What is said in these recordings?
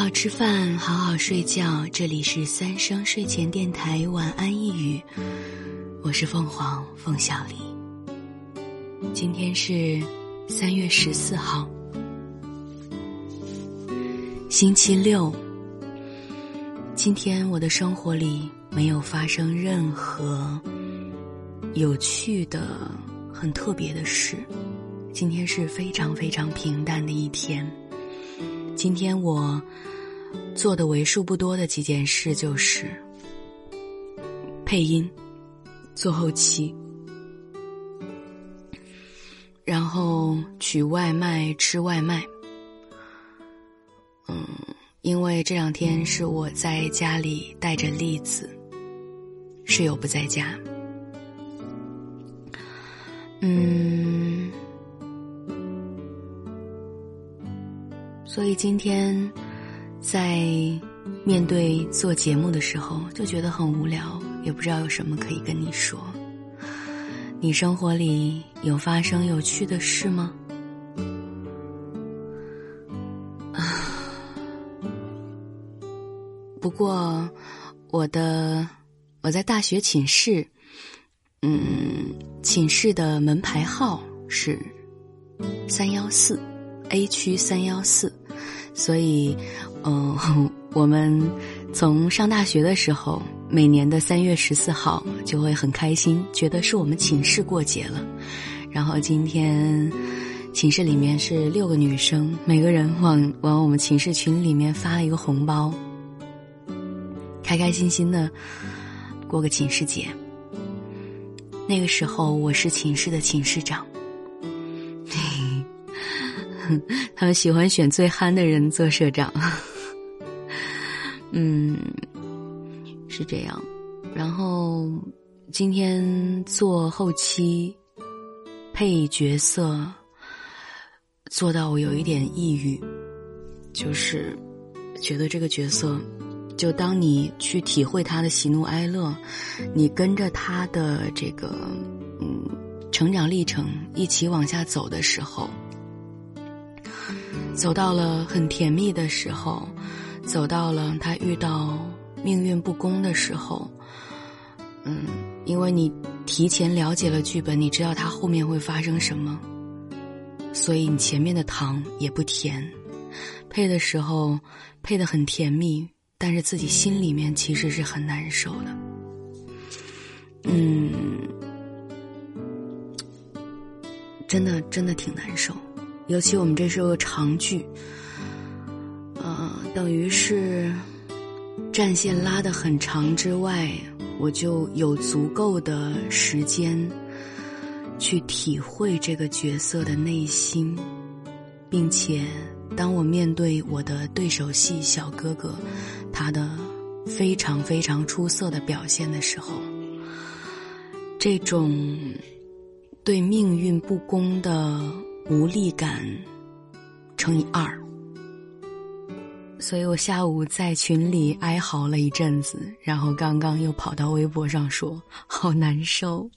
好吃饭，好好睡觉。这里是三生睡前电台，晚安一语。我是凤凰凤小黎。今天是三月十四号，星期六。今天我的生活里没有发生任何有趣的、很特别的事。今天是非常非常平淡的一天。今天我做的为数不多的几件事就是配音、做后期，然后取外卖、吃外卖。嗯，因为这两天是我在家里带着栗子，室友不在家。嗯。所以今天，在面对做节目的时候，就觉得很无聊，也不知道有什么可以跟你说。你生活里有发生有趣的事吗？啊，不过我的我在大学寝室，嗯，寝室的门牌号是三幺四，A 区三幺四。所以，嗯，我们从上大学的时候，每年的三月十四号就会很开心，觉得是我们寝室过节了。然后今天，寝室里面是六个女生，每个人往往我们寝室群里面发了一个红包，开开心心的过个寝室节。那个时候，我是寝室的寝室长。他们喜欢选最憨的人做社长，嗯，是这样。然后今天做后期配角色，做到我有一点抑郁，就是觉得这个角色，就当你去体会他的喜怒哀乐，你跟着他的这个嗯成长历程一起往下走的时候。走到了很甜蜜的时候，走到了他遇到命运不公的时候，嗯，因为你提前了解了剧本，你知道他后面会发生什么，所以你前面的糖也不甜，配的时候配的很甜蜜，但是自己心里面其实是很难受的，嗯，真的真的挺难受。尤其我们这是个长剧，呃，等于是战线拉得很长之外，我就有足够的时间去体会这个角色的内心，并且当我面对我的对手戏小哥哥他的非常非常出色的表现的时候，这种对命运不公的。无力感乘以二，所以我下午在群里哀嚎了一阵子，然后刚刚又跑到微博上说好难受，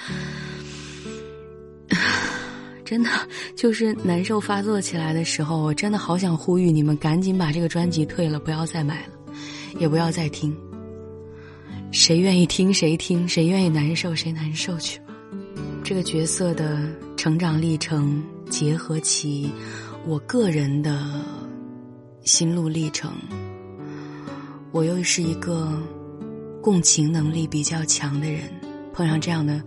真的就是难受发作起来的时候，我真的好想呼吁你们赶紧把这个专辑退了，不要再买了，也不要再听，谁愿意听谁听，谁愿意难受谁难受去吧。这个角色的成长历程。结合起我个人的心路历程，我又是一个共情能力比较强的人，碰上这样的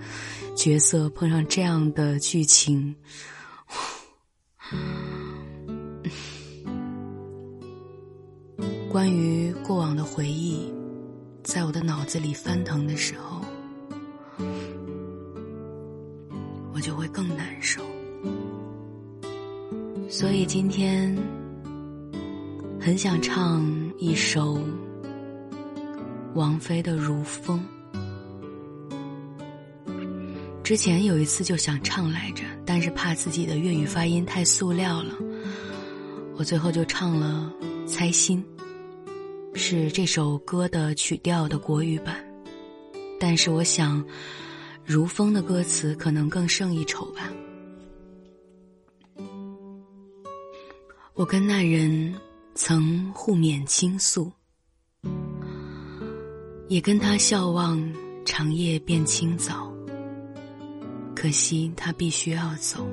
角色，碰上这样的剧情，关于过往的回忆，在我的脑子里翻腾的时候，我就会更难。所以今天很想唱一首王菲的《如风》。之前有一次就想唱来着，但是怕自己的粤语发音太塑料了，我最后就唱了《猜心》，是这首歌的曲调的国语版。但是我想，《如风》的歌词可能更胜一筹吧。我跟那人曾互勉倾诉，也跟他笑望长夜变清早。可惜他必须要走，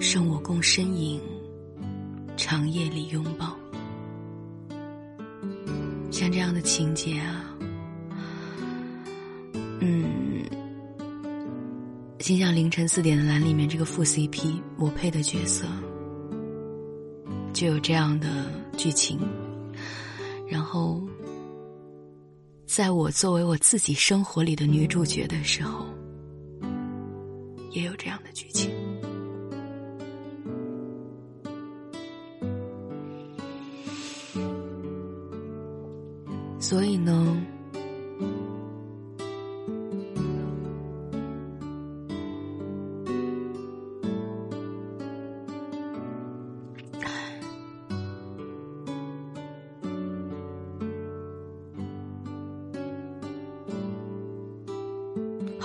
剩我共身影，长夜里拥抱。像这样的情节啊，嗯，心想凌晨四点的蓝里面这个副 CP，我配的角色就有这样的剧情，然后，在我作为我自己生活里的女主角的时候。也有这样的剧情，所以呢，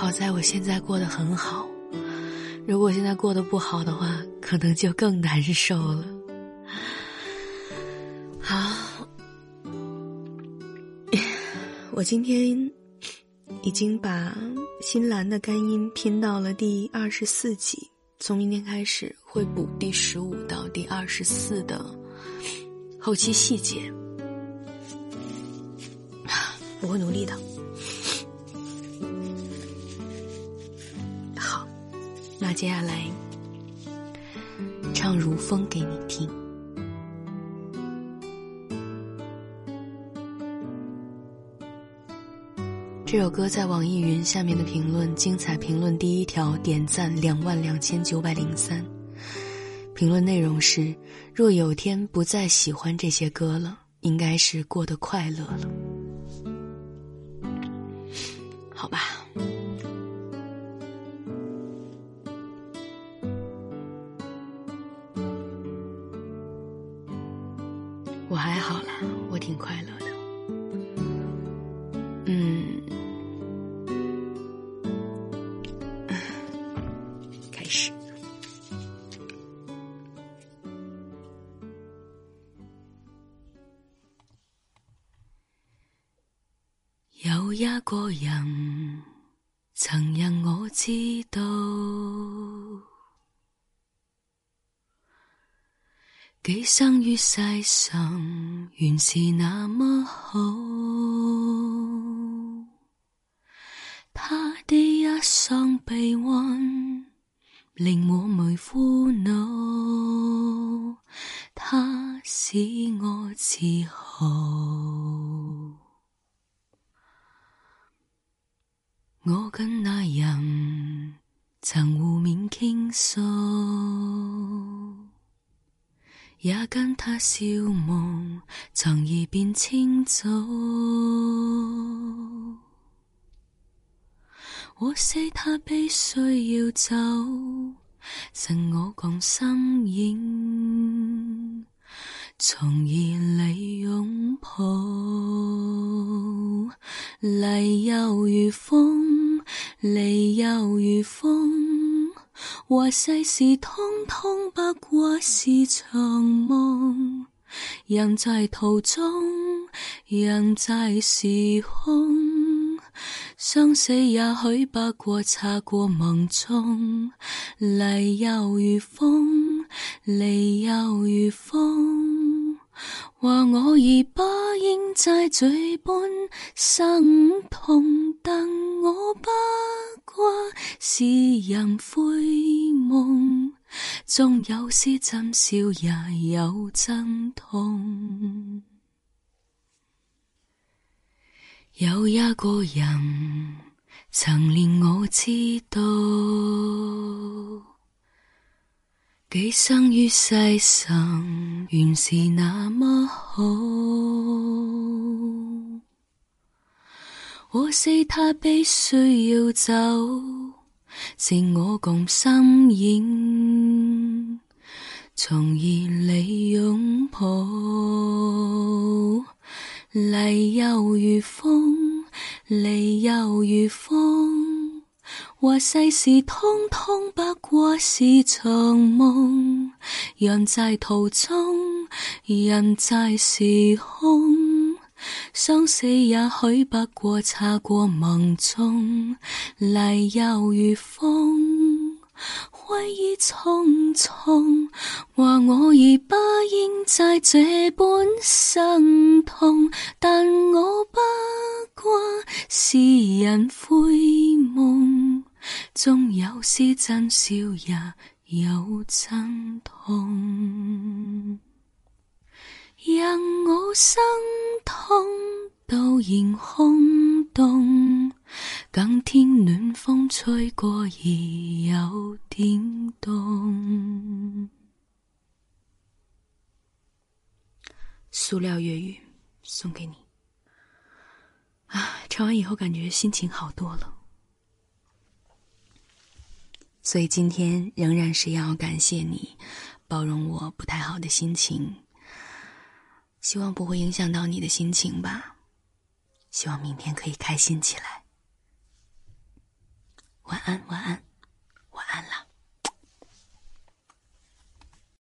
好在我现在过得很好。如果现在过得不好的话，可能就更难受了。好，我今天已经把新兰的干音拼到了第二十四集，从明天开始会补第十五到第二十四的后期细节，我会努力的。那接下来唱《如风》给你听。这首歌在网易云下面的评论，精彩评论第一条点赞两万两千九百零三。评论内容是：若有天不再喜欢这些歌了，应该是过得快乐了。好吧。一个人曾让我知道。寄生于世上，原是那么好。他的一双臂弯，令我没苦恼。他使我自豪。我跟那人曾互勉倾诉。也跟他笑望，长夜变清早。我识他必须要走，剩我共身影，从而嚟拥抱。嚟又如风，离又如风。话世事通通不过是场梦，人在途中，人在时空，生死也许不过擦过梦中，嚟又如风，离又如风。话我已不应再嘴般生痛，但我不过是人灰梦，纵有丝真笑，也有真痛。有一个人曾令我知道。寄生于世上，原是那么好。可惜他必须要走，剩我共身影，从而嚟拥抱。嚟又如风，离又如风。话世事通通不过是场梦，人在途中，人在时空，相死也许不过擦过梦中，来又如风，挥衣匆匆，话我已不应在这般生痛，但我不过是人灰梦，终有是真笑也。有真痛，让我心痛到仍空洞，更添暖风吹过而有点冻。塑料粤语送给你啊！唱完以后感觉心情好多了。所以今天仍然是要感谢你，包容我不太好的心情。希望不会影响到你的心情吧。希望明天可以开心起来。晚安，晚安。晚安了